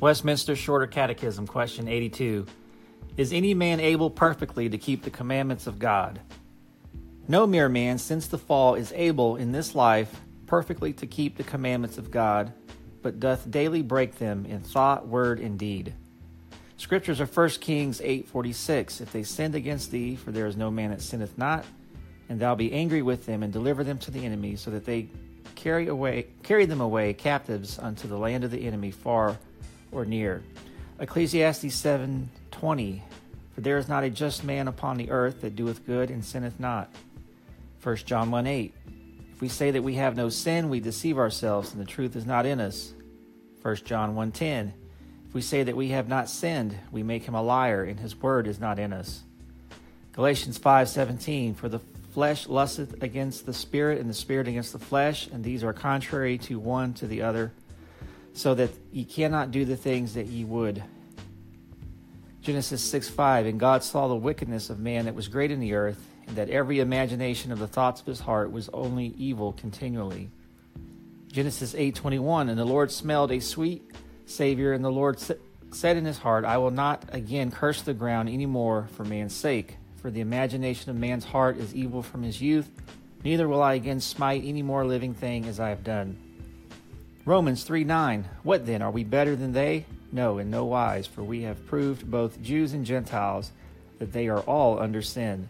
Westminster Shorter Catechism, question 82. Is any man able perfectly to keep the commandments of God? No mere man since the fall is able in this life perfectly to keep the commandments of God, but doth daily break them in thought, word, and deed. Scriptures are 1 Kings 8:46. If they sinned against thee, for there is no man that sinneth not, and thou be angry with them and deliver them to the enemy, so that they carry away carry them away captives unto the land of the enemy far or near. Ecclesiastes 7:20 For there is not a just man upon the earth that doeth good and sinneth not. 1 John 1:8 If we say that we have no sin, we deceive ourselves and the truth is not in us. 1 John 1:10 If we say that we have not sinned, we make him a liar and his word is not in us. Galatians 5:17 For the flesh lusteth against the spirit and the spirit against the flesh and these are contrary to one to the other so that ye cannot do the things that ye would. Genesis 6 5 And God saw the wickedness of man that was great in the earth, and that every imagination of the thoughts of his heart was only evil continually. Genesis 8 21 And the Lord smelled a sweet Savior, and the Lord said in his heart, I will not again curse the ground any more for man's sake, for the imagination of man's heart is evil from his youth, neither will I again smite any more living thing as I have done. Romans 3 9. What then? Are we better than they? No, in no wise, for we have proved both Jews and Gentiles that they are all under sin.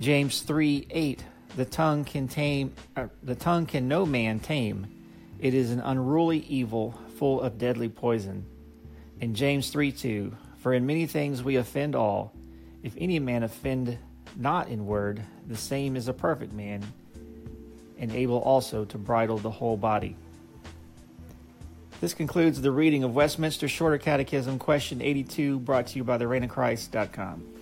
James 3 8. The tongue can tame, uh, the tongue can no man tame. It is an unruly evil, full of deadly poison. In James 3 2. For in many things we offend all. If any man offend not in word, the same is a perfect man, and able also to bridle the whole body. This concludes the reading of Westminster Shorter Catechism, question 82, brought to you by the Christ.com.